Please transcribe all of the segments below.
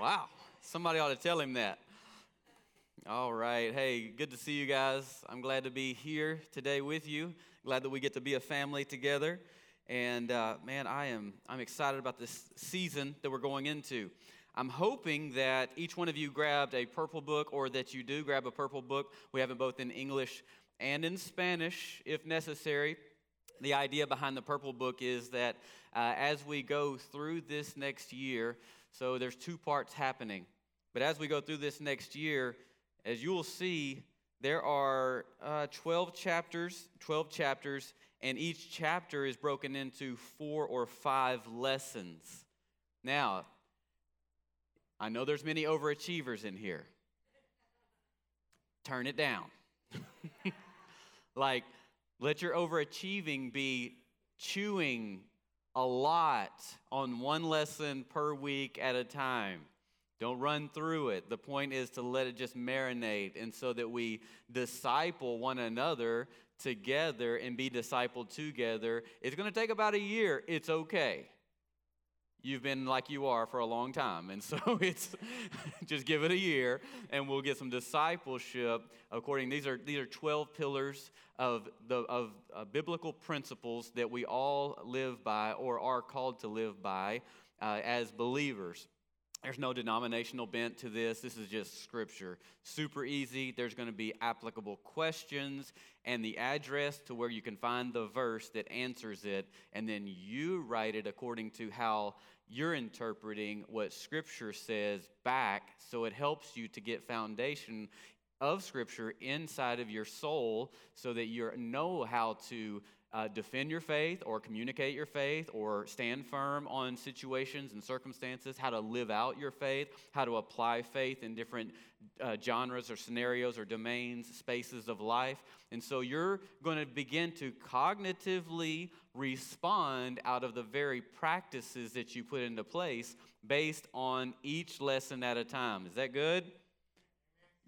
Wow. Somebody ought to tell him that. All right. Hey, good to see you guys. I'm glad to be here today with you. Glad that we get to be a family together. And uh, man, I am I'm excited about this season that we're going into. I'm hoping that each one of you grabbed a purple book or that you do grab a purple book. We have it both in English and in Spanish if necessary. The idea behind the purple book is that uh, as we go through this next year, so there's two parts happening. But as we go through this next year, as you will see, there are uh, 12 chapters, 12 chapters, and each chapter is broken into four or five lessons. Now, I know there's many overachievers in here. Turn it down. like, let your overachieving be chewing a lot on one lesson per week at a time. Don't run through it. The point is to let it just marinate and so that we disciple one another together and be discipled together. It's going to take about a year. It's okay you've been like you are for a long time. And so it's just give it a year and we'll get some discipleship according these are these are 12 pillars of the of uh, biblical principles that we all live by or are called to live by uh, as believers. There's no denominational bent to this. This is just scripture. Super easy. There's going to be applicable questions and the address to where you can find the verse that answers it. And then you write it according to how you're interpreting what scripture says back. So it helps you to get foundation of scripture inside of your soul so that you know how to uh, defend your faith or communicate your faith or stand firm on situations and circumstances, how to live out your faith, how to apply faith in different uh, genres or scenarios or domains, spaces of life. And so you're going to begin to cognitively respond out of the very practices that you put into place based on each lesson at a time. Is that good?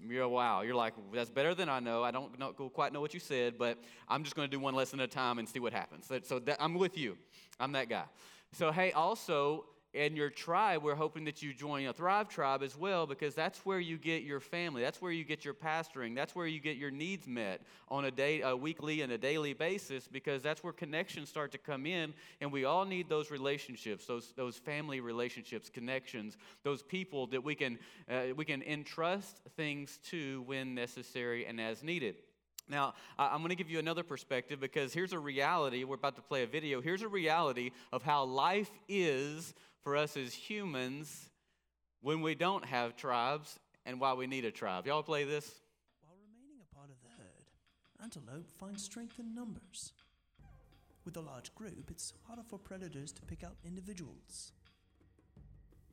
You're wow. You're like, that's better than I know. I don't know, quite know what you said, but I'm just going to do one lesson at a time and see what happens. So, that, I'm with you. I'm that guy. So, hey, also, in your tribe, we're hoping that you join a Thrive tribe as well because that's where you get your family. That's where you get your pastoring. That's where you get your needs met on a day, a weekly and a daily basis because that's where connections start to come in, and we all need those relationships, those those family relationships, connections, those people that we can uh, we can entrust things to when necessary and as needed. Now, I'm going to give you another perspective because here's a reality. We're about to play a video. Here's a reality of how life is for us as humans when we don't have tribes and why we need a tribe. Y'all play this? While remaining a part of the herd, antelope finds strength in numbers. With a large group, it's harder for predators to pick out individuals.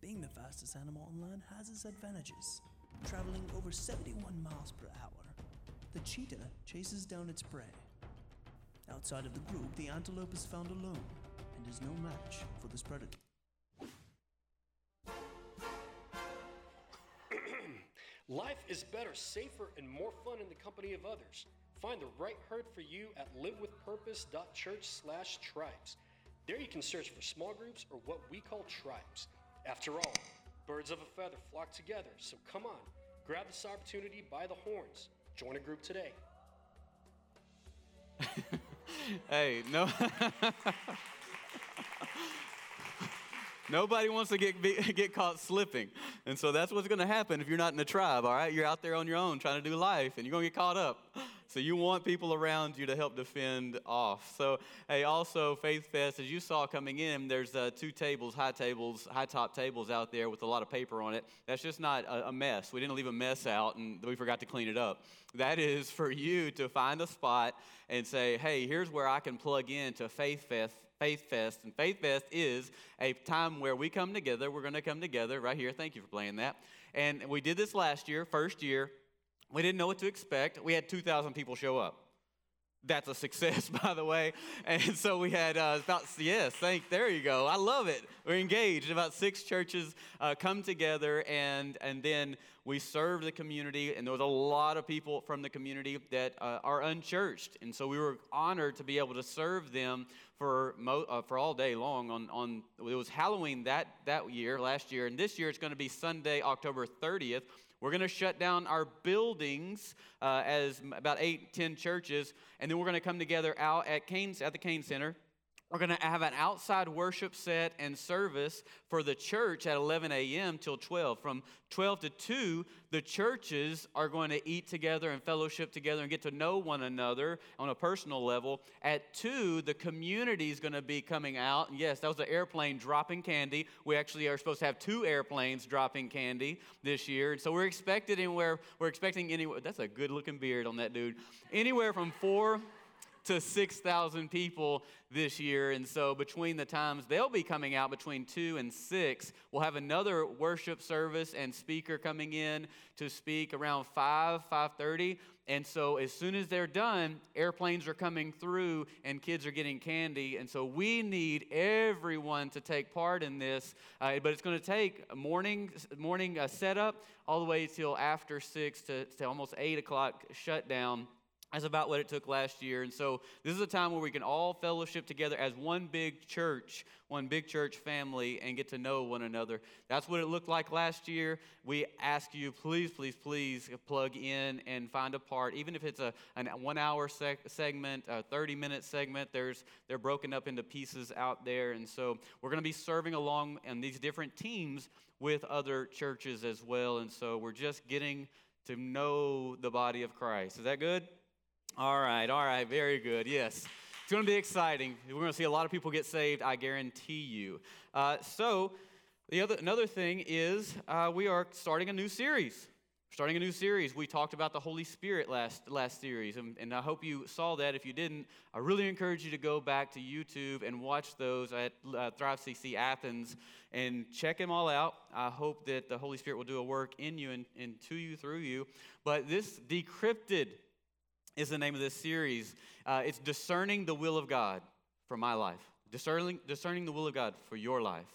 Being the fastest animal on land has its advantages. Traveling over 71 miles per hour, the cheetah chases down its prey. Outside of the group, the antelope is found alone and is no match for this predator. Life is better, safer, and more fun in the company of others. Find the right herd for you at livewithpurpose.church slash tribes. There you can search for small groups or what we call tribes. After all, birds of a feather flock together, so come on, grab this opportunity by the horns. Join a group today. hey, no. Nobody wants to get, get caught slipping. And so that's what's going to happen if you're not in a tribe, all right? You're out there on your own trying to do life, and you're going to get caught up. So you want people around you to help defend off. So, hey, also, Faith Fest, as you saw coming in, there's uh, two tables, high tables, high top tables out there with a lot of paper on it. That's just not a, a mess. We didn't leave a mess out and we forgot to clean it up. That is for you to find a spot and say, hey, here's where I can plug in to Faith Fest Faith Fest. And Faith Fest is a time where we come together. We're going to come together right here. Thank you for playing that. And we did this last year, first year. We didn't know what to expect. We had 2,000 people show up. That's a success, by the way. And so we had uh, about, yes, thank, there you go. I love it. We're engaged. About six churches uh, come together, and, and then we serve the community. And there was a lot of people from the community that uh, are unchurched. And so we were honored to be able to serve them for, mo- uh, for all day long. On, on It was Halloween that, that year, last year, and this year it's going to be Sunday, October 30th. We're going to shut down our buildings uh, as about eight, ten churches, and then we're going to come together out at Canes at the Cain Center we're going to have an outside worship set and service for the church at 11 a.m. till 12. From 12 to 2, the churches are going to eat together and fellowship together and get to know one another on a personal level. At 2, the community is going to be coming out. Yes, that was an airplane dropping candy. We actually are supposed to have two airplanes dropping candy this year. And so we're expected anywhere, we're expecting anywhere, that's a good looking beard on that dude. Anywhere from four to 6,000 people this year. And so between the times they'll be coming out between 2 and 6, we'll have another worship service and speaker coming in to speak around 5, 5:30. And so as soon as they're done, airplanes are coming through and kids are getting candy. And so we need everyone to take part in this. Uh, but it's going to take morning, morning uh, setup all the way till after 6 to, to almost 8 o'clock shutdown that's about what it took last year. And so this is a time where we can all fellowship together as one big church, one big church family, and get to know one another. That's what it looked like last year. We ask you, please, please, please plug in and find a part. Even if it's a, a one hour seg- segment, a 30 minute segment, there's, they're broken up into pieces out there. And so we're going to be serving along in these different teams with other churches as well. And so we're just getting to know the body of Christ. Is that good? All right, all right, very good. Yes. It's going to be exciting. We're going to see a lot of people get saved, I guarantee you. Uh, so, the other, another thing is uh, we are starting a new series. Starting a new series. We talked about the Holy Spirit last, last series, and, and I hope you saw that. If you didn't, I really encourage you to go back to YouTube and watch those at uh, Thrive CC Athens and check them all out. I hope that the Holy Spirit will do a work in you and, and to you through you. But this decrypted is the name of this series. Uh, it's Discerning the Will of God for my life, discerning, discerning the will of God for your life.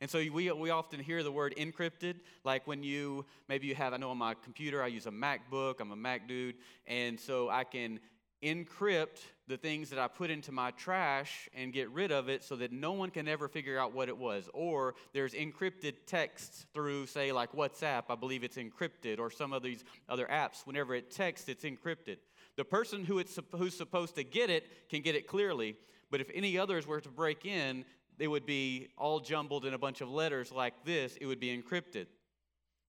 And so we, we often hear the word encrypted, like when you, maybe you have, I know on my computer, I use a MacBook, I'm a Mac dude, and so I can encrypt the things that I put into my trash and get rid of it so that no one can ever figure out what it was. Or there's encrypted texts through, say, like WhatsApp, I believe it's encrypted, or some of these other apps. Whenever it texts, it's encrypted. The person who it's, who's supposed to get it can get it clearly, but if any others were to break in, they would be all jumbled in a bunch of letters like this, it would be encrypted.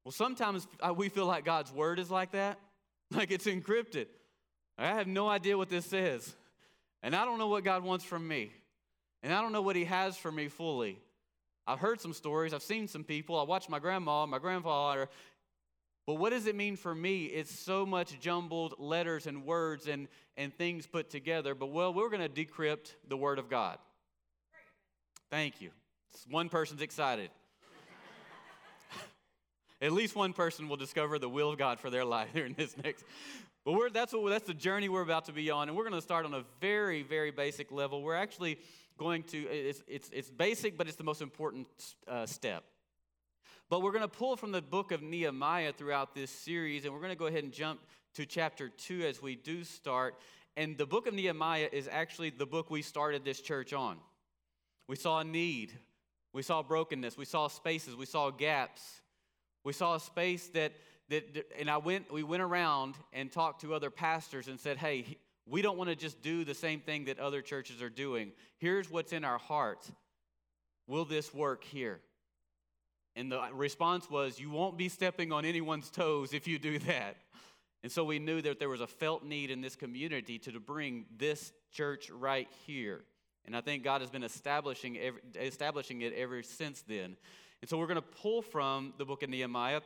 Well, sometimes uh, we feel like God's word is like that, like it's encrypted. I have no idea what this says, and I don't know what God wants from me, and I don't know what He has for me fully. I've heard some stories, I've seen some people, I watched my grandma, my grandfather, but what does it mean for me? It's so much jumbled letters and words and, and things put together. But well, we're going to decrypt the Word of God. Thank you. One person's excited. At least one person will discover the will of God for their life here in this next. But we're, that's, what, that's the journey we're about to be on. And we're going to start on a very, very basic level. We're actually going to, it's, it's, it's basic, but it's the most important uh, step. But we're going to pull from the book of Nehemiah throughout this series, and we're going to go ahead and jump to chapter 2 as we do start. And the book of Nehemiah is actually the book we started this church on. We saw a need, we saw brokenness, we saw spaces, we saw gaps. We saw a space that, that and I went, we went around and talked to other pastors and said, hey, we don't want to just do the same thing that other churches are doing. Here's what's in our hearts. Will this work here? And the response was, You won't be stepping on anyone's toes if you do that. And so we knew that there was a felt need in this community to, bring this church right here. And I think God has been establishing, establishing it ever since then. And so we're going to pull from the book of Nehemiah,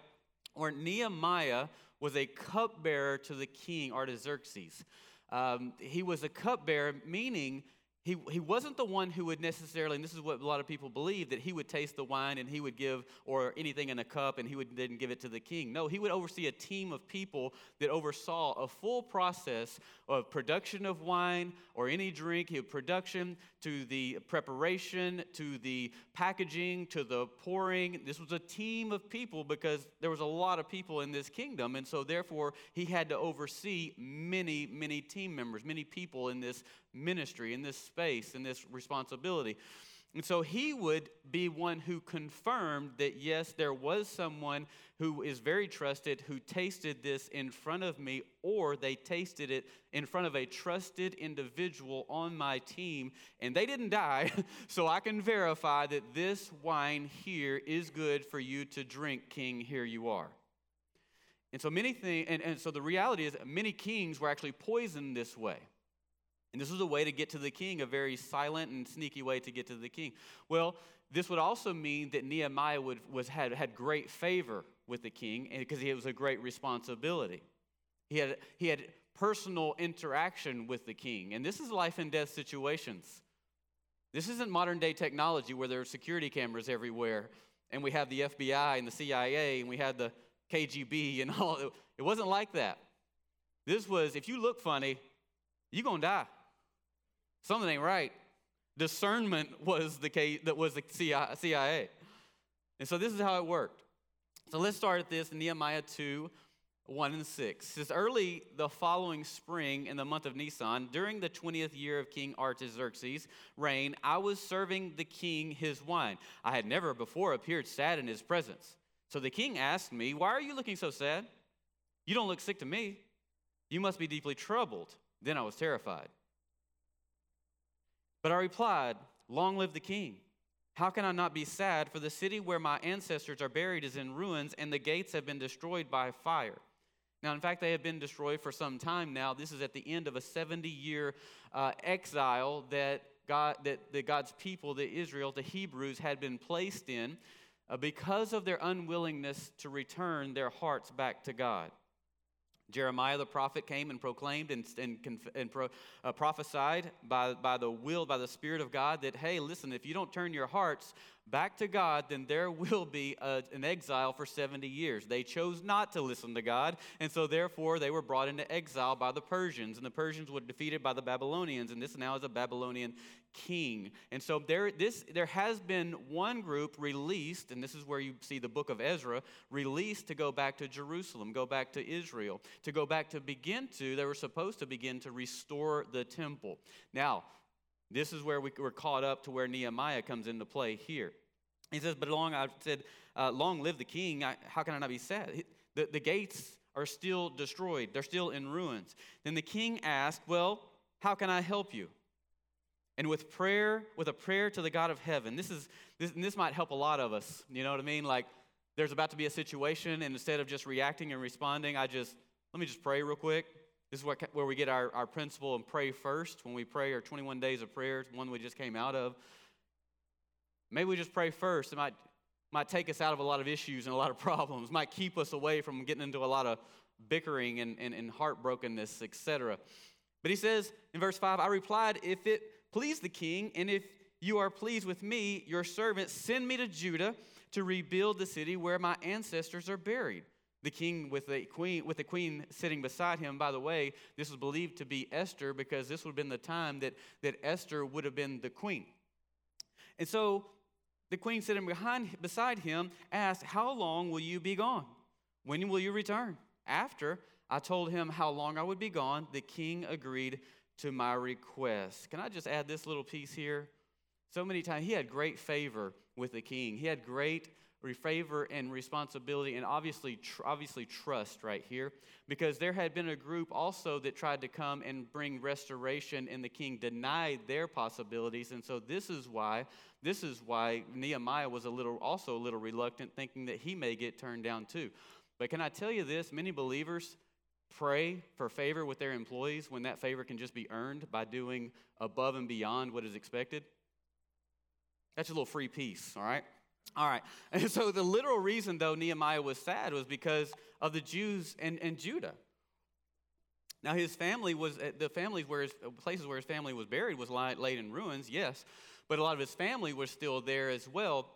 where Nehemiah was a cupbearer to the king Artaxerxes. Um, he was a cupbearer, meaning he, he wasn't the one who would necessarily, and this is what a lot of people believe, that he would taste the wine and he would give, or anything in a cup, and he would then give it to the king. No, he would oversee a team of people that oversaw a full process of production of wine or any drink, production to the preparation, to the packaging, to the pouring. This was a team of people because there was a lot of people in this kingdom. And so, therefore, he had to oversee many, many team members, many people in this ministry, in this space, in this responsibility. And so he would be one who confirmed that, yes, there was someone who is very trusted who tasted this in front of me, or they tasted it in front of a trusted individual on my team, and they didn't die. so I can verify that this wine here is good for you to drink, King. Here you are. And so many things, and, and so the reality is, many kings were actually poisoned this way. And this was a way to get to the king, a very silent and sneaky way to get to the king. Well, this would also mean that Nehemiah would, was, had, had great favor with the king because it was a great responsibility. He had, he had personal interaction with the king. And this is life and death situations. This isn't modern day technology where there are security cameras everywhere and we have the FBI and the CIA and we had the KGB and all. It wasn't like that. This was, if you look funny, you're going to die something ain't right. Discernment was the case, that was the CIA. And so this is how it worked. So let's start at this Nehemiah 2 1 and 6. It says, Early the following spring in the month of Nisan, during the 20th year of King Artaxerxes' reign, I was serving the king his wine. I had never before appeared sad in his presence. So the king asked me, Why are you looking so sad? You don't look sick to me. You must be deeply troubled. Then I was terrified. But I replied, Long live the king. How can I not be sad? For the city where my ancestors are buried is in ruins, and the gates have been destroyed by fire. Now, in fact, they have been destroyed for some time now. This is at the end of a 70 year uh, exile that, God, that, that God's people, the Israel, the Hebrews, had been placed in uh, because of their unwillingness to return their hearts back to God. Jeremiah the prophet came and proclaimed and, and, and pro, uh, prophesied by, by the will, by the Spirit of God, that, hey, listen, if you don't turn your hearts back to God, then there will be a, an exile for 70 years. They chose not to listen to God, and so therefore they were brought into exile by the Persians, and the Persians were defeated by the Babylonians, and this now is a Babylonian king. And so there, this, there has been one group released, and this is where you see the book of Ezra, released to go back to Jerusalem, go back to Israel, to go back to begin to, they were supposed to begin to restore the temple. Now, this is where we were caught up to where Nehemiah comes into play here. He says, But long, I said, uh, Long live the king. I, how can I not be sad? The, the gates are still destroyed, they're still in ruins. Then the king asked, Well, how can I help you? And with prayer, with a prayer to the God of heaven, this is this, this might help a lot of us. You know what I mean? Like there's about to be a situation, and instead of just reacting and responding, I just let me just pray real quick. This is where, we get our, our principle and pray first. When we pray our 21 days of prayer, one we just came out of. Maybe we just pray first. It might, might take us out of a lot of issues and a lot of problems, might keep us away from getting into a lot of bickering and, and, and heartbrokenness, etc. But he says in verse 5, I replied, If it please the king, and if you are pleased with me, your servant, send me to Judah to rebuild the city where my ancestors are buried. The king with the queen with the queen sitting beside him. By the way, this was believed to be Esther because this would have been the time that, that Esther would have been the queen. And so the queen sitting behind beside him asked, How long will you be gone? When will you return? After I told him how long I would be gone, the king agreed to my request. Can I just add this little piece here? So many times, he had great favor with the king. He had great favor and responsibility and obviously tr- obviously trust right here because there had been a group also that tried to come and bring restoration and the king denied their possibilities and so this is why this is why Nehemiah was a little also a little reluctant thinking that he may get turned down too but can I tell you this many believers pray for favor with their employees when that favor can just be earned by doing above and beyond what is expected? That's a little free piece, all right? All right. And so the literal reason, though, Nehemiah was sad was because of the Jews and, and Judah. Now, his family was, uh, the families where his, uh, places where his family was buried was laid in ruins, yes, but a lot of his family was still there as well.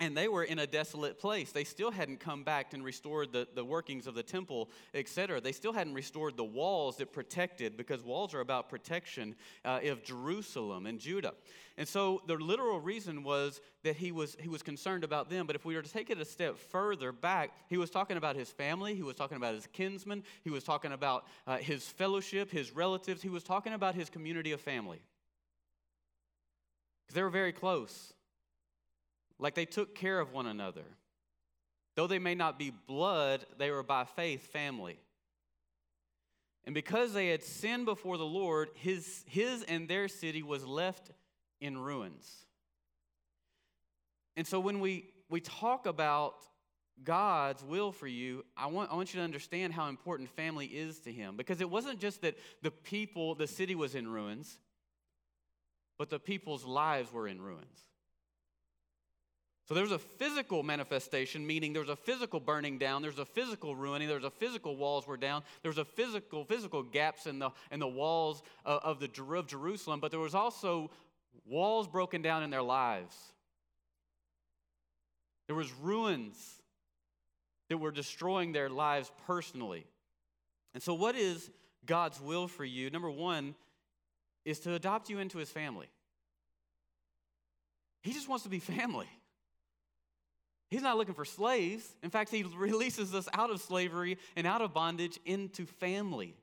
And they were in a desolate place. They still hadn't come back and restored the, the workings of the temple, etc. They still hadn't restored the walls that protected, because walls are about protection uh, of Jerusalem and Judah. And so the literal reason was that he was, he was concerned about them. But if we were to take it a step further back, he was talking about his family, he was talking about his kinsmen, he was talking about uh, his fellowship, his relatives, he was talking about his community of family. Because they were very close like they took care of one another. Though they may not be blood, they were by faith family. And because they had sinned before the Lord, his, his and their city was left in ruins. And so when we, we talk about God's will for you, I want, I want you to understand how important family is to him. Because it wasn't just that the people, the city was in ruins, but the people's lives were in ruins. So there's a physical manifestation, meaning there's a physical burning down, there's a physical ruining, there's a physical walls were down, there's a physical physical gaps in the in the walls of, of the of Jerusalem, but there was also walls broken down in their lives. There was ruins that were destroying their lives personally. And so what is God's will for you? Number 1 is to adopt you into his family. He just wants to be family. He's not looking for slaves. In fact, he releases us out of slavery and out of bondage into family.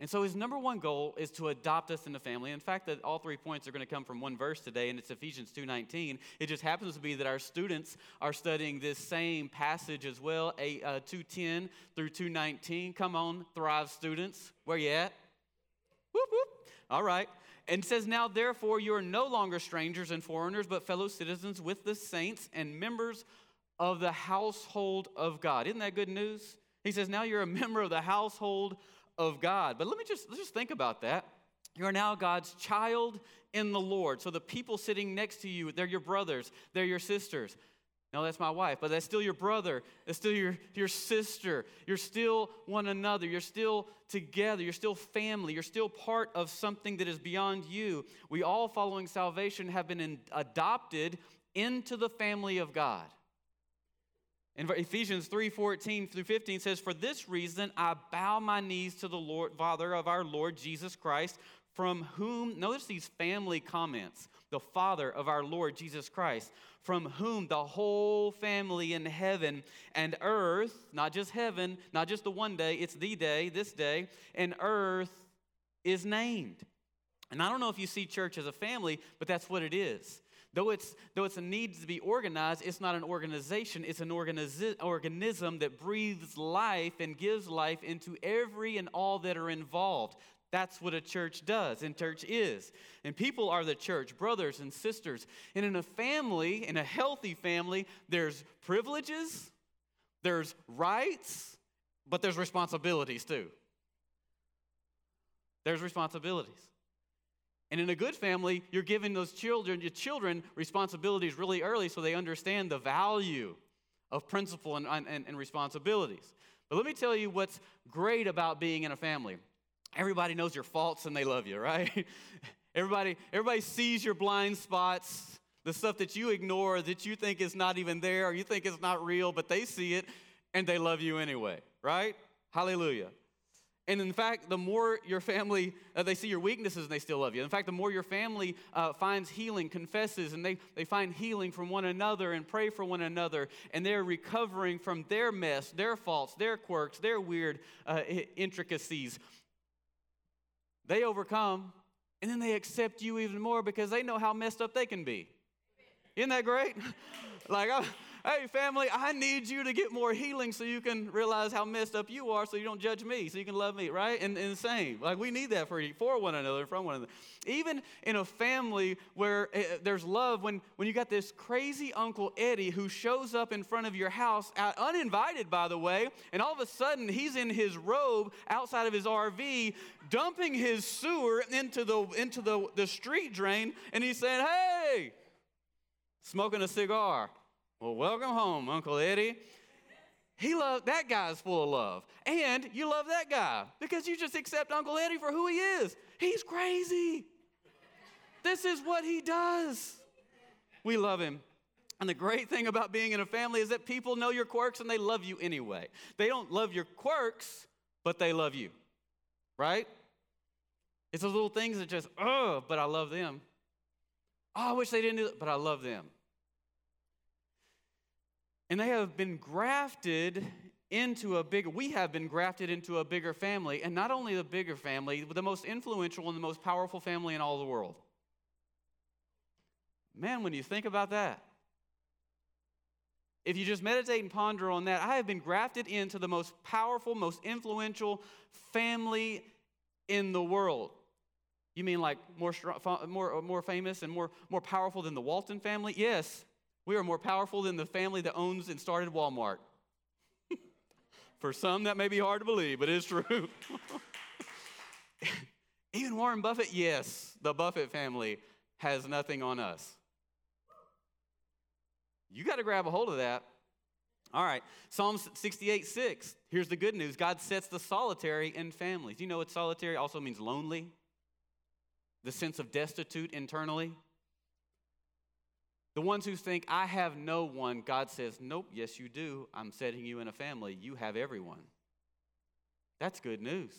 And so his number one goal is to adopt us into family. In fact, that all three points are going to come from one verse today, and it's Ephesians 2.19. It just happens to be that our students are studying this same passage as well, a, uh, 210 through 219. Come on, Thrive students. Where you at? Whoop, whoop. All right and says, Now therefore you are no longer strangers and foreigners, but fellow citizens with the saints and members of the household of God. Isn't that good news? He says, Now you're a member of the household of God. But let me just, let's just think about that. You are now God's child in the Lord. So the people sitting next to you, they're your brothers, they're your sisters. No, that's my wife, but that's still your brother. That's still your, your sister. You're still one another. You're still together. You're still family. You're still part of something that is beyond you. We all, following salvation, have been in, adopted into the family of God. In Ephesians 3 14 through 15 says, For this reason I bow my knees to the Lord, Father of our Lord Jesus Christ, from whom, notice these family comments, the Father of our Lord Jesus Christ, from whom the whole family in heaven and earth, not just heaven, not just the one day, it's the day, this day, and earth is named. And I don't know if you see church as a family, but that's what it is. Though it's, though it's a need to be organized, it's not an organization. It's an organiz- organism that breathes life and gives life into every and all that are involved. That's what a church does and church is. And people are the church, brothers and sisters. And in a family, in a healthy family, there's privileges, there's rights, but there's responsibilities too. There's responsibilities. And in a good family, you're giving those children, your children, responsibilities really early so they understand the value of principle and, and, and responsibilities. But let me tell you what's great about being in a family everybody knows your faults and they love you, right? everybody, everybody sees your blind spots, the stuff that you ignore that you think is not even there or you think is not real, but they see it and they love you anyway, right? Hallelujah. And in fact, the more your family, uh, they see your weaknesses and they still love you. In fact, the more your family uh, finds healing, confesses, and they, they find healing from one another and pray for one another, and they're recovering from their mess, their faults, their quirks, their weird uh, intricacies, they overcome, and then they accept you even more because they know how messed up they can be. Isn't that great? like, I, hey, family, I need you to get more healing so you can realize how messed up you are so you don't judge me, so you can love me, right? And, and same. Like, we need that for, for one another, from one another. Even in a family where uh, there's love, when, when you got this crazy Uncle Eddie who shows up in front of your house, uh, uninvited, by the way, and all of a sudden he's in his robe outside of his RV, dumping his sewer into the, into the, the street drain, and he's saying, hey, smoking a cigar. Well, welcome home, Uncle Eddie. He loved that guy's full of love. And you love that guy because you just accept Uncle Eddie for who he is. He's crazy. This is what he does. We love him. And the great thing about being in a family is that people know your quirks and they love you anyway. They don't love your quirks, but they love you, right? It's those little things that just, oh, but I love them. Oh, I wish they didn't do that, but I love them. And they have been grafted into a bigger, we have been grafted into a bigger family. And not only the bigger family, but the most influential and the most powerful family in all the world. Man, when you think about that, if you just meditate and ponder on that, I have been grafted into the most powerful, most influential family in the world. You mean like more, more, more famous and more, more powerful than the Walton family? Yes, we are more powerful than the family that owns and started Walmart. For some, that may be hard to believe, but it's true. Even Warren Buffett, yes, the Buffett family has nothing on us. You got to grab a hold of that. All right, Psalm 68 6. Here's the good news God sets the solitary in families. You know what solitary also means lonely? The sense of destitute internally. The ones who think, I have no one, God says, Nope, yes, you do. I'm setting you in a family. You have everyone. That's good news.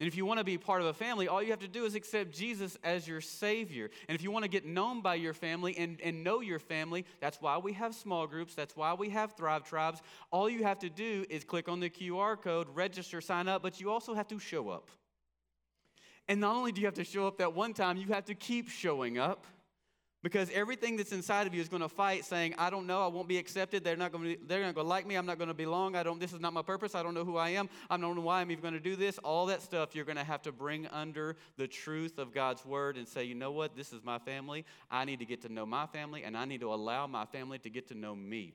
And if you want to be part of a family, all you have to do is accept Jesus as your Savior. And if you want to get known by your family and, and know your family, that's why we have small groups, that's why we have Thrive Tribes. All you have to do is click on the QR code, register, sign up, but you also have to show up. And not only do you have to show up that one time, you have to keep showing up. Because everything that's inside of you is going to fight, saying, "I don't know. I won't be accepted. They're not going to. They're not going to like me. I'm not going to belong. I don't. This is not my purpose. I don't know who I am. I don't know why I'm even going to do this. All that stuff you're going to have to bring under the truth of God's word and say, you know what? This is my family. I need to get to know my family, and I need to allow my family to get to know me.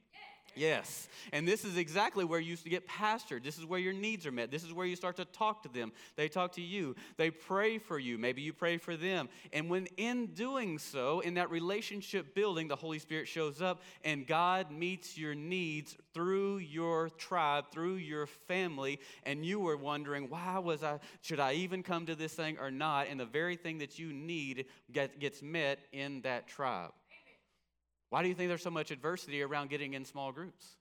Yes. And this is exactly where you used to get pastored. This is where your needs are met. This is where you start to talk to them. They talk to you. They pray for you. Maybe you pray for them. And when in doing so, in that relationship building, the Holy Spirit shows up and God meets your needs through your tribe, through your family. And you were wondering, why was I, should I even come to this thing or not? And the very thing that you need gets met in that tribe. Why do you think there's so much adversity around getting in small groups?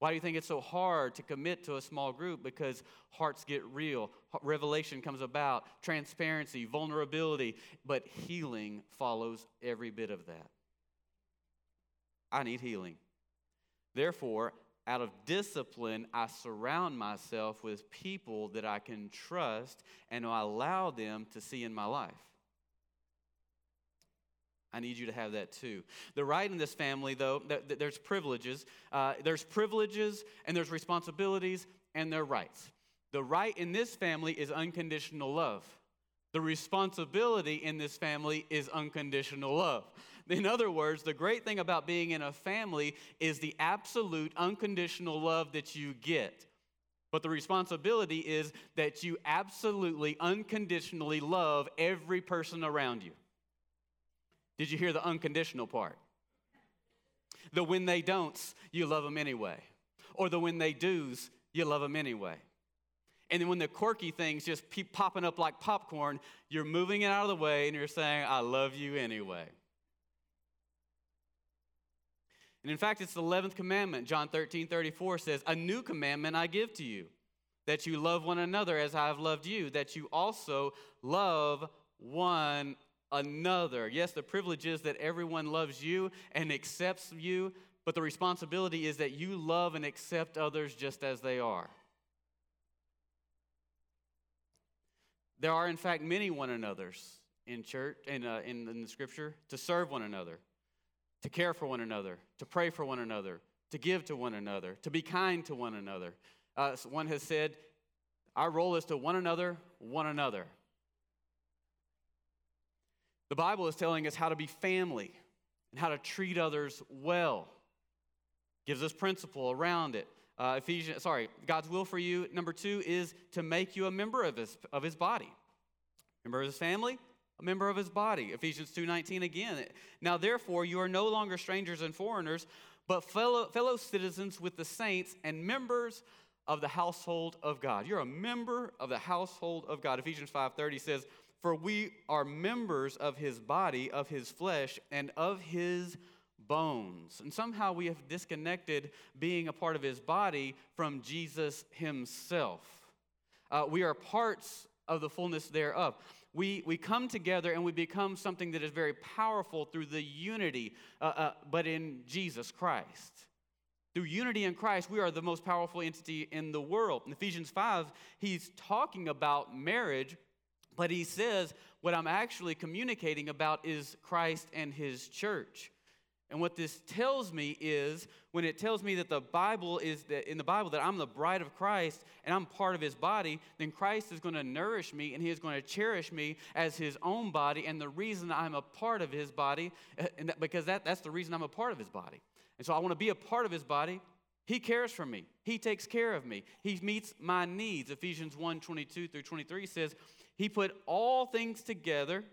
Why do you think it's so hard to commit to a small group? Because hearts get real, revelation comes about, transparency, vulnerability, but healing follows every bit of that. I need healing. Therefore, out of discipline, I surround myself with people that I can trust and allow them to see in my life. I need you to have that too. The right in this family, though, there's privileges. Uh, there's privileges and there's responsibilities and there are rights. The right in this family is unconditional love. The responsibility in this family is unconditional love. In other words, the great thing about being in a family is the absolute unconditional love that you get. But the responsibility is that you absolutely unconditionally love every person around you. Did you hear the unconditional part? The when they don'ts, you love them anyway. Or the when they do's, you love them anyway. And then when the quirky things just keep popping up like popcorn, you're moving it out of the way and you're saying, I love you anyway. And in fact, it's the 11th commandment. John 13, 34 says, A new commandment I give to you, that you love one another as I have loved you, that you also love one another. Yes, the privilege is that everyone loves you and accepts you, but the responsibility is that you love and accept others just as they are. There are, in fact, many one another's in church, in, uh, in, in the scripture, to serve one another, to care for one another, to pray for one another, to give to one another, to be kind to one another. Uh, one has said, Our role is to one another, one another. The Bible is telling us how to be family and how to treat others well. Gives us principle around it. Uh, Ephesians, sorry, God's will for you, number two, is to make you a member of his, of his body. Member of his family, a member of his body. Ephesians 2.19 again. Now therefore, you are no longer strangers and foreigners, but fellow, fellow citizens with the saints and members of the household of God. You're a member of the household of God. Ephesians 5.30 says, for we are members of his body, of his flesh, and of his bones. And somehow we have disconnected being a part of his body from Jesus himself. Uh, we are parts of the fullness thereof. We, we come together and we become something that is very powerful through the unity, uh, uh, but in Jesus Christ. Through unity in Christ, we are the most powerful entity in the world. In Ephesians 5, he's talking about marriage, but he says, What I'm actually communicating about is Christ and his church. And what this tells me is when it tells me that the Bible is that in the Bible that I'm the bride of Christ and I'm part of his body, then Christ is going to nourish me and he is going to cherish me as his own body. And the reason I'm a part of his body, uh, and that, because that, that's the reason I'm a part of his body. And so I want to be a part of his body. He cares for me. He takes care of me. He meets my needs. Ephesians 1 22 through 23 says, He put all things together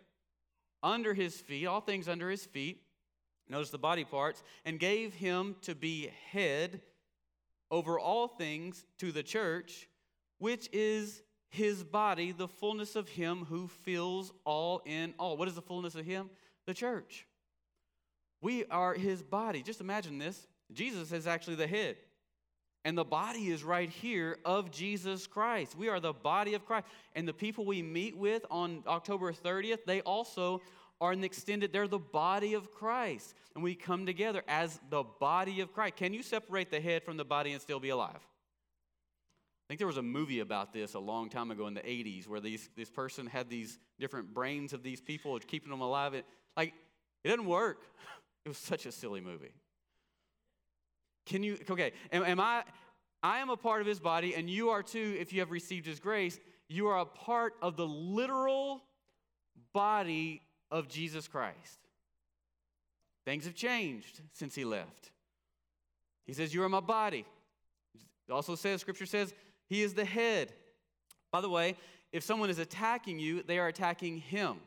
under his feet, all things under his feet Notice the body parts, and gave him to be head over all things to the church, which is his body, the fullness of him who fills all in all. What is the fullness of him? The church. We are his body. Just imagine this Jesus is actually the head. And the body is right here of Jesus Christ. We are the body of Christ. And the people we meet with on October 30th, they also are an extended, they're the body of Christ. And we come together as the body of Christ. Can you separate the head from the body and still be alive? I think there was a movie about this a long time ago in the 80s where these, this person had these different brains of these people keeping them alive. It, like, it didn't work. It was such a silly movie. Can you, okay, am, am I, I am a part of his body, and you are too if you have received his grace. You are a part of the literal body of Jesus Christ. Things have changed since he left. He says, You are my body. It also says, Scripture says, He is the head. By the way, if someone is attacking you, they are attacking him.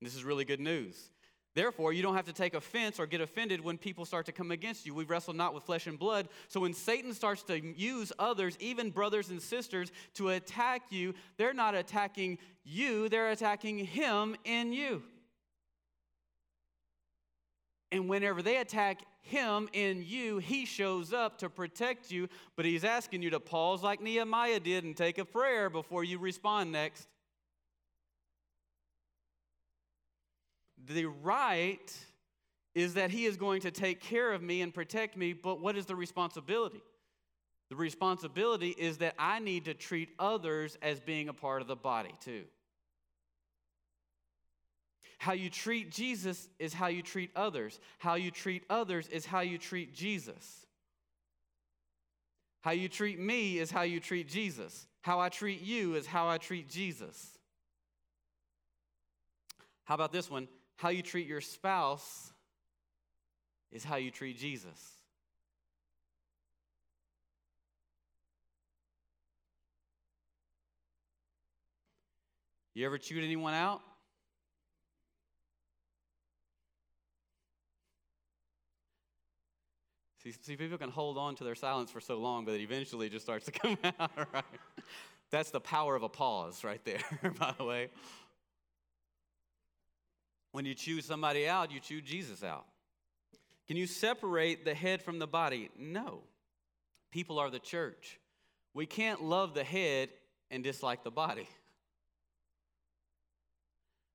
This is really good news. Therefore, you don't have to take offense or get offended when people start to come against you. We wrestle not with flesh and blood. So when Satan starts to use others, even brothers and sisters, to attack you, they're not attacking you, they're attacking him in you. And whenever they attack him in you, he shows up to protect you, but he's asking you to pause like Nehemiah did and take a prayer before you respond next. The right is that he is going to take care of me and protect me, but what is the responsibility? The responsibility is that I need to treat others as being a part of the body too. How you treat Jesus is how you treat others. How you treat others is how you treat Jesus. How you treat me is how you treat Jesus. How I treat you is how I treat Jesus. How about this one? How you treat your spouse is how you treat Jesus. You ever chewed anyone out? See, see, people can hold on to their silence for so long, but it eventually just starts to come out, right? That's the power of a pause right there, by the way. When you choose somebody out, you choose Jesus out. Can you separate the head from the body? No. People are the church. We can't love the head and dislike the body.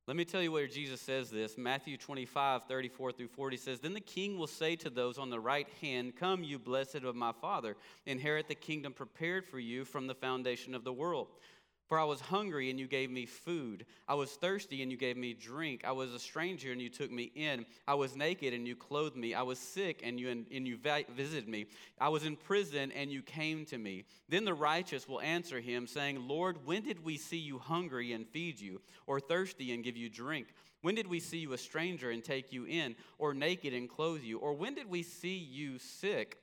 Let me tell you where Jesus says this. Matthew 25, 34 through 40 says, Then the king will say to those on the right hand, Come, you blessed of my Father, inherit the kingdom prepared for you from the foundation of the world. For I was hungry and you gave me food. I was thirsty and you gave me drink. I was a stranger and you took me in. I was naked and you clothed me. I was sick and you, and you visited me. I was in prison and you came to me. Then the righteous will answer him, saying, Lord, when did we see you hungry and feed you, or thirsty and give you drink? When did we see you a stranger and take you in, or naked and clothe you? Or when did we see you sick?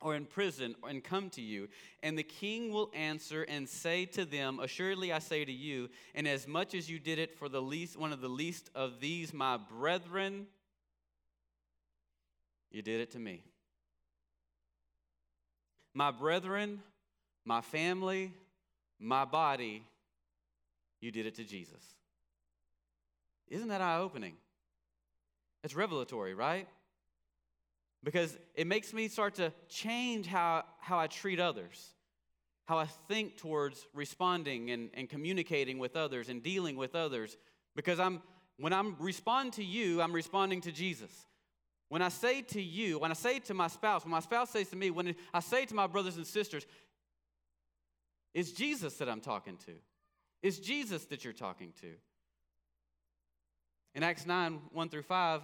Or in prison and come to you. And the king will answer and say to them, Assuredly I say to you, and as much as you did it for the least one of the least of these my brethren, you did it to me. My brethren, my family, my body, you did it to Jesus. Isn't that eye opening? It's revelatory, right? Because it makes me start to change how, how I treat others, how I think towards responding and, and communicating with others and dealing with others. Because I'm, when I'm responding to you, I'm responding to Jesus. When I say to you, when I say to my spouse, when my spouse says to me, when I say to my brothers and sisters, it's Jesus that I'm talking to. It's Jesus that you're talking to. In Acts 9, 1 through 5,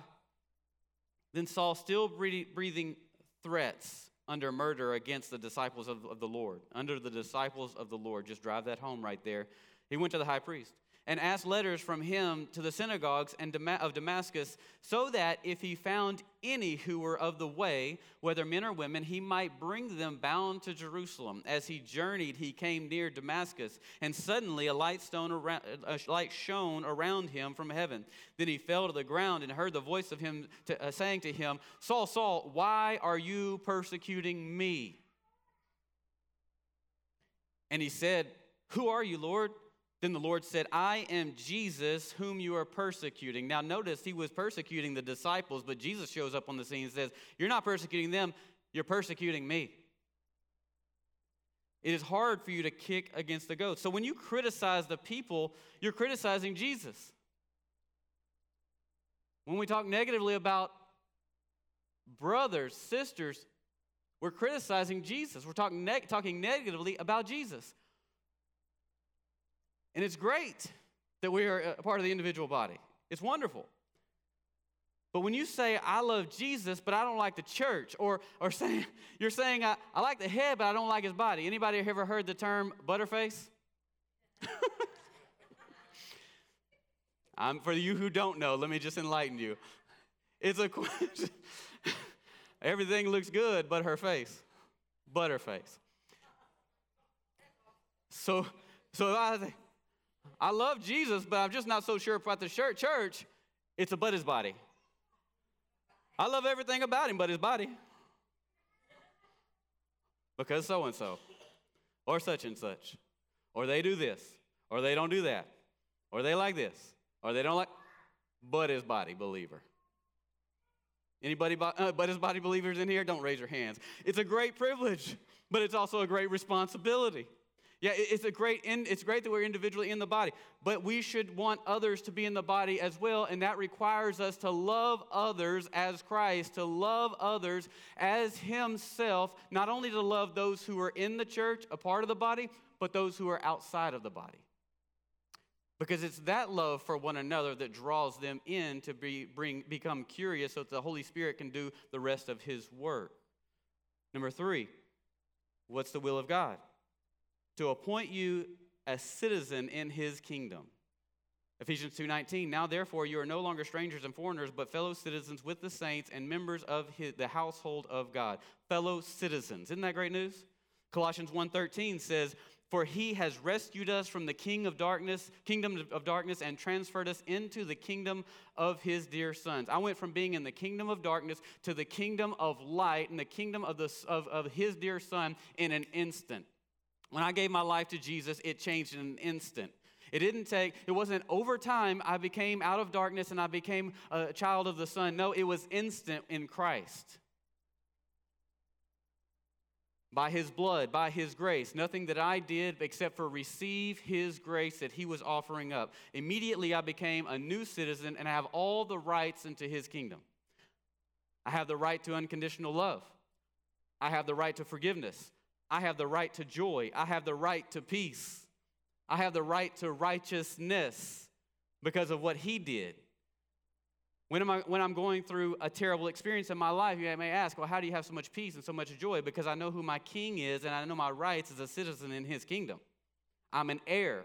then Saul, still breathing threats under murder against the disciples of, the Lord, under the disciples of the Lord, just drive that home right there. He went to the high priest and asked letters from him to the synagogues of Damascus, so that if he found any who were of the way, whether men or women, he might bring them bound to Jerusalem. As he journeyed, he came near Damascus, and suddenly a light, stone around, a light shone around him from heaven. Then he fell to the ground and heard the voice of him to, uh, saying to him, Saul, Saul, why are you persecuting me? And he said, Who are you, Lord? Then the Lord said, I am Jesus whom you are persecuting. Now, notice he was persecuting the disciples, but Jesus shows up on the scene and says, You're not persecuting them, you're persecuting me. It is hard for you to kick against the goats. So when you criticize the people, you're criticizing Jesus. When we talk negatively about brothers, sisters, we're criticizing Jesus. We're talking, neg- talking negatively about Jesus. And it's great that we are a part of the individual body. It's wonderful. But when you say, I love Jesus, but I don't like the church, or, or saying, you're saying, I, I like the head, but I don't like his body. Anybody ever heard the term butterface? I'm, for you who don't know, let me just enlighten you. It's a question. Everything looks good but her face. Butterface. So, so I think, I love Jesus, but I'm just not so sure about the church. It's a but his body. I love everything about him but his body. Because so and so, or such and such, or they do this, or they don't do that, or they like this, or they don't like, but his body believer. Anybody uh, but his body believers in here? Don't raise your hands. It's a great privilege, but it's also a great responsibility. Yeah, it's a great it's great that we're individually in the body, but we should want others to be in the body as well, and that requires us to love others as Christ, to love others as himself, not only to love those who are in the church, a part of the body, but those who are outside of the body. Because it's that love for one another that draws them in to be, bring, become curious so that the Holy Spirit can do the rest of his work. Number three, what's the will of God? To appoint you a citizen in his kingdom. Ephesians 2:19 Now therefore you are no longer strangers and foreigners but fellow citizens with the saints and members of his, the household of God. Fellow citizens. Isn't that great news? Colossians 1:13 says for he has rescued us from the king of darkness, kingdom of darkness and transferred us into the kingdom of his dear sons. I went from being in the kingdom of darkness to the kingdom of light and the kingdom of, the, of, of his dear son in an instant. When I gave my life to Jesus, it changed in an instant. It didn't take, it wasn't over time I became out of darkness and I became a child of the Son. No, it was instant in Christ. By His blood, by His grace. Nothing that I did except for receive His grace that He was offering up. Immediately I became a new citizen and I have all the rights into His kingdom. I have the right to unconditional love, I have the right to forgiveness. I have the right to joy. I have the right to peace. I have the right to righteousness because of what he did. When, am I, when I'm going through a terrible experience in my life, you may ask, well, how do you have so much peace and so much joy? Because I know who my king is and I know my rights as a citizen in his kingdom. I'm an heir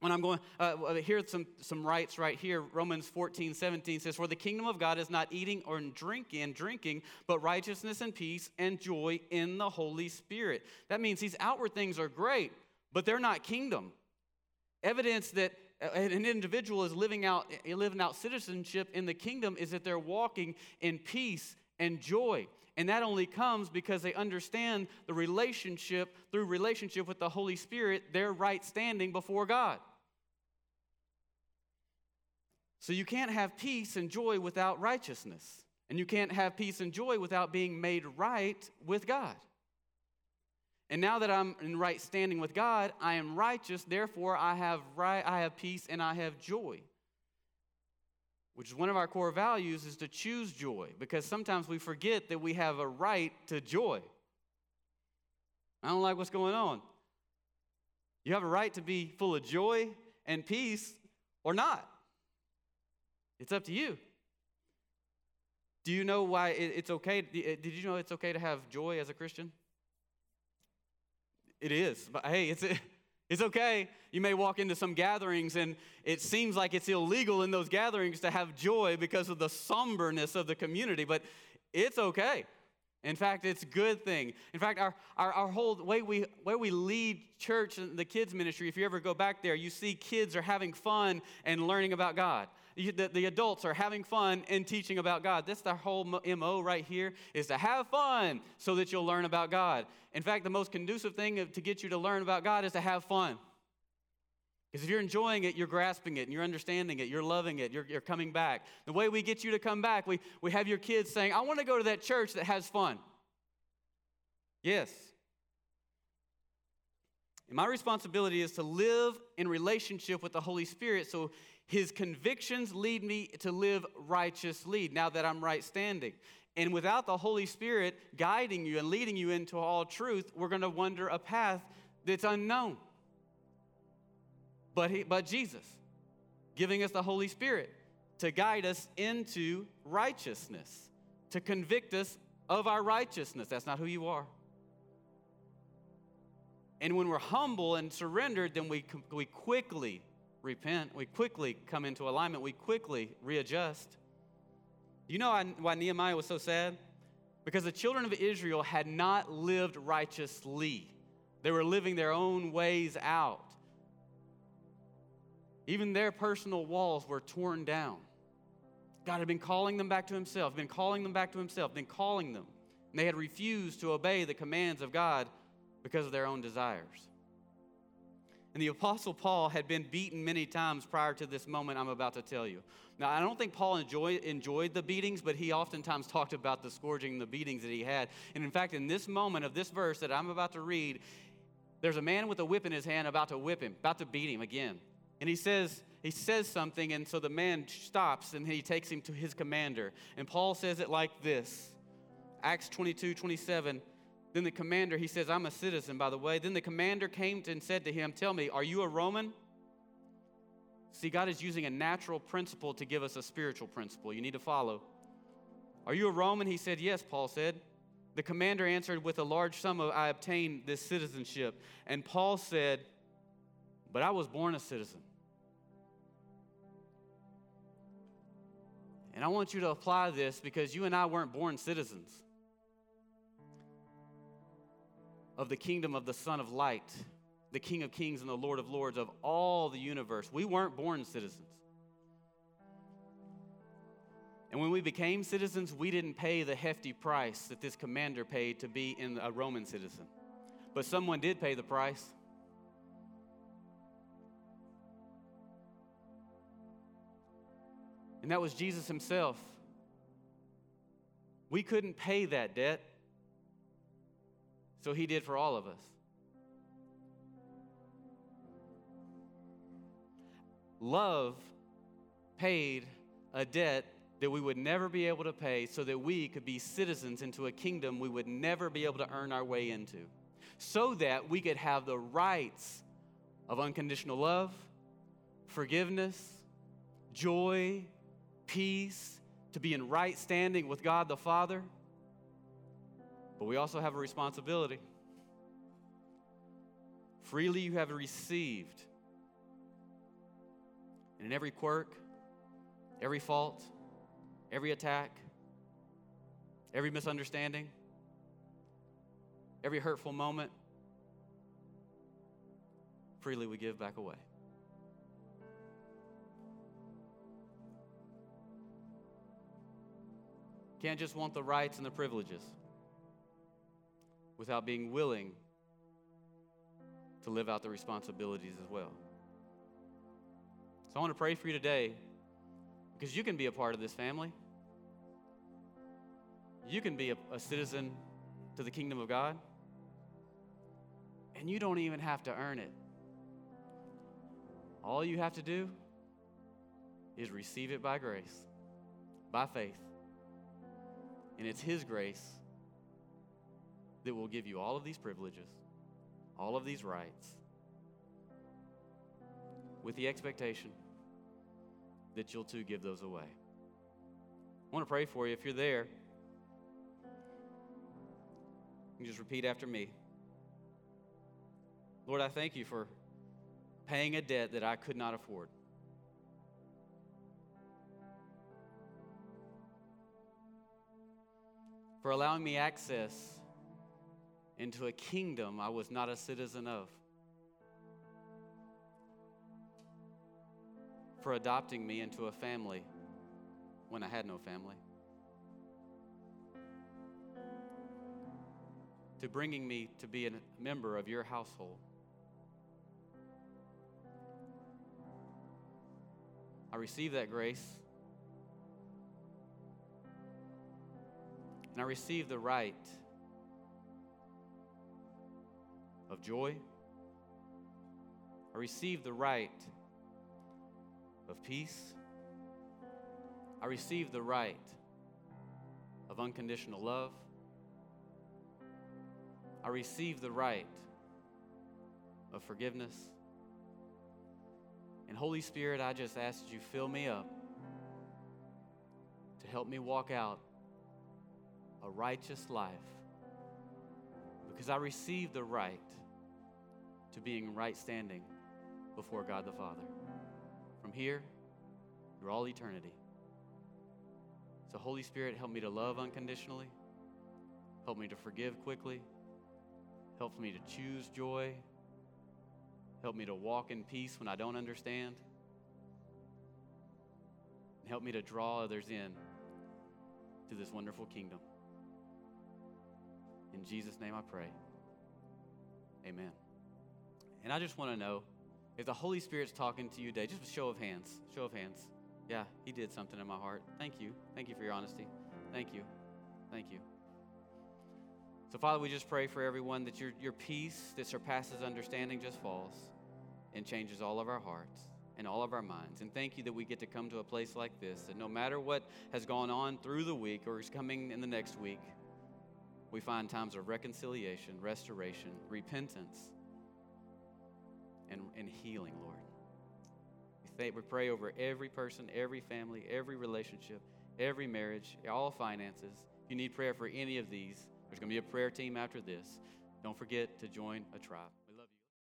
when I'm going, uh, here's some, some rights right here. Romans 14, 17 says, For the kingdom of God is not eating or drinking drinking, but righteousness and peace and joy in the Holy Spirit. That means these outward things are great, but they're not kingdom. Evidence that an individual is living out, living out citizenship in the kingdom is that they're walking in peace and joy. And that only comes because they understand the relationship, through relationship with the Holy Spirit, their right standing before God. So you can't have peace and joy without righteousness. And you can't have peace and joy without being made right with God. And now that I'm in right standing with God, I am righteous, therefore I have right I have peace and I have joy. Which is one of our core values is to choose joy because sometimes we forget that we have a right to joy. I don't like what's going on. You have a right to be full of joy and peace or not. It's up to you. Do you know why it's okay? Eh, did you know it's okay to have joy as a Christian? It is. But hey, it's, it's okay. You may walk into some gatherings and it seems like it's illegal in those gatherings to have joy because of the somberness of the community, but it's okay. In fact, it's a good thing. In fact, our, our, our whole way we, way we lead church and the kids' ministry, if you ever go back there, you see kids are having fun and learning about God. The, the adults are having fun and teaching about God. That's the whole MO right here, is to have fun so that you'll learn about God. In fact, the most conducive thing to get you to learn about God is to have fun. Because if you're enjoying it, you're grasping it and you're understanding it, you're loving it, you're, you're coming back. The way we get you to come back, we, we have your kids saying, I want to go to that church that has fun. Yes. And my responsibility is to live in relationship with the Holy Spirit so his convictions lead me to live righteously now that I'm right standing. And without the Holy Spirit guiding you and leading you into all truth, we're going to wander a path that's unknown but, he, but Jesus, giving us the Holy Spirit to guide us into righteousness, to convict us of our righteousness. That's not who you are. And when we're humble and surrendered, then we, we quickly repent. We quickly come into alignment. We quickly readjust. You know why Nehemiah was so sad? Because the children of Israel had not lived righteously, they were living their own ways out. Even their personal walls were torn down. God had been calling them back to Himself, been calling them back to Himself, been calling them. And they had refused to obey the commands of God because of their own desires. And the Apostle Paul had been beaten many times prior to this moment I'm about to tell you. Now, I don't think Paul enjoy, enjoyed the beatings, but he oftentimes talked about the scourging the beatings that he had. And in fact, in this moment of this verse that I'm about to read, there's a man with a whip in his hand about to whip him, about to beat him again. And he says, he says something, and so the man stops and he takes him to his commander. And Paul says it like this Acts 22 27. Then the commander, he says, I'm a citizen, by the way. Then the commander came and said to him, Tell me, are you a Roman? See, God is using a natural principle to give us a spiritual principle you need to follow. Are you a Roman? He said, Yes, Paul said. The commander answered, With a large sum of I obtained this citizenship. And Paul said, But I was born a citizen. And I want you to apply this because you and I weren't born citizens of the kingdom of the Son of Light, the King of Kings and the Lord of Lords of all the universe. We weren't born citizens. And when we became citizens, we didn't pay the hefty price that this commander paid to be in a Roman citizen. But someone did pay the price. and that was Jesus himself. We couldn't pay that debt, so he did for all of us. Love paid a debt that we would never be able to pay so that we could be citizens into a kingdom we would never be able to earn our way into, so that we could have the rights of unconditional love, forgiveness, joy, peace, to be in right standing with God the Father. But we also have a responsibility. Freely you have received. And in every quirk, every fault, every attack, every misunderstanding, every hurtful moment, freely we give back away. Can't just want the rights and the privileges without being willing to live out the responsibilities as well. So I want to pray for you today because you can be a part of this family. You can be a, a citizen to the kingdom of God, and you don't even have to earn it. All you have to do is receive it by grace, by faith. And it's His grace that will give you all of these privileges, all of these rights, with the expectation that you'll too give those away. I want to pray for you if you're there. You just repeat after me. Lord, I thank you for paying a debt that I could not afford. For allowing me access into a kingdom I was not a citizen of. For adopting me into a family when I had no family. To bringing me to be a member of your household. I receive that grace. And I receive the right of joy. I receive the right of peace. I receive the right of unconditional love. I receive the right of forgiveness. And Holy Spirit, I just ask that you fill me up to help me walk out a righteous life because I receive the right to being right standing before God the Father from here through all eternity. So, Holy Spirit, help me to love unconditionally, help me to forgive quickly, help me to choose joy. Help me to walk in peace when I don't understand. And help me to draw others in to this wonderful kingdom. In Jesus' name I pray. Amen. And I just want to know if the Holy Spirit's talking to you today, just a show of hands. Show of hands. Yeah, He did something in my heart. Thank you. Thank you for your honesty. Thank you. Thank you. So, Father, we just pray for everyone that your, your peace that surpasses understanding just falls and changes all of our hearts and all of our minds. And thank you that we get to come to a place like this, that no matter what has gone on through the week or is coming in the next week, we find times of reconciliation, restoration, repentance, and, and healing, Lord. We, we pray over every person, every family, every relationship, every marriage, all finances. If you need prayer for any of these, there's going to be a prayer team after this. Don't forget to join a tribe.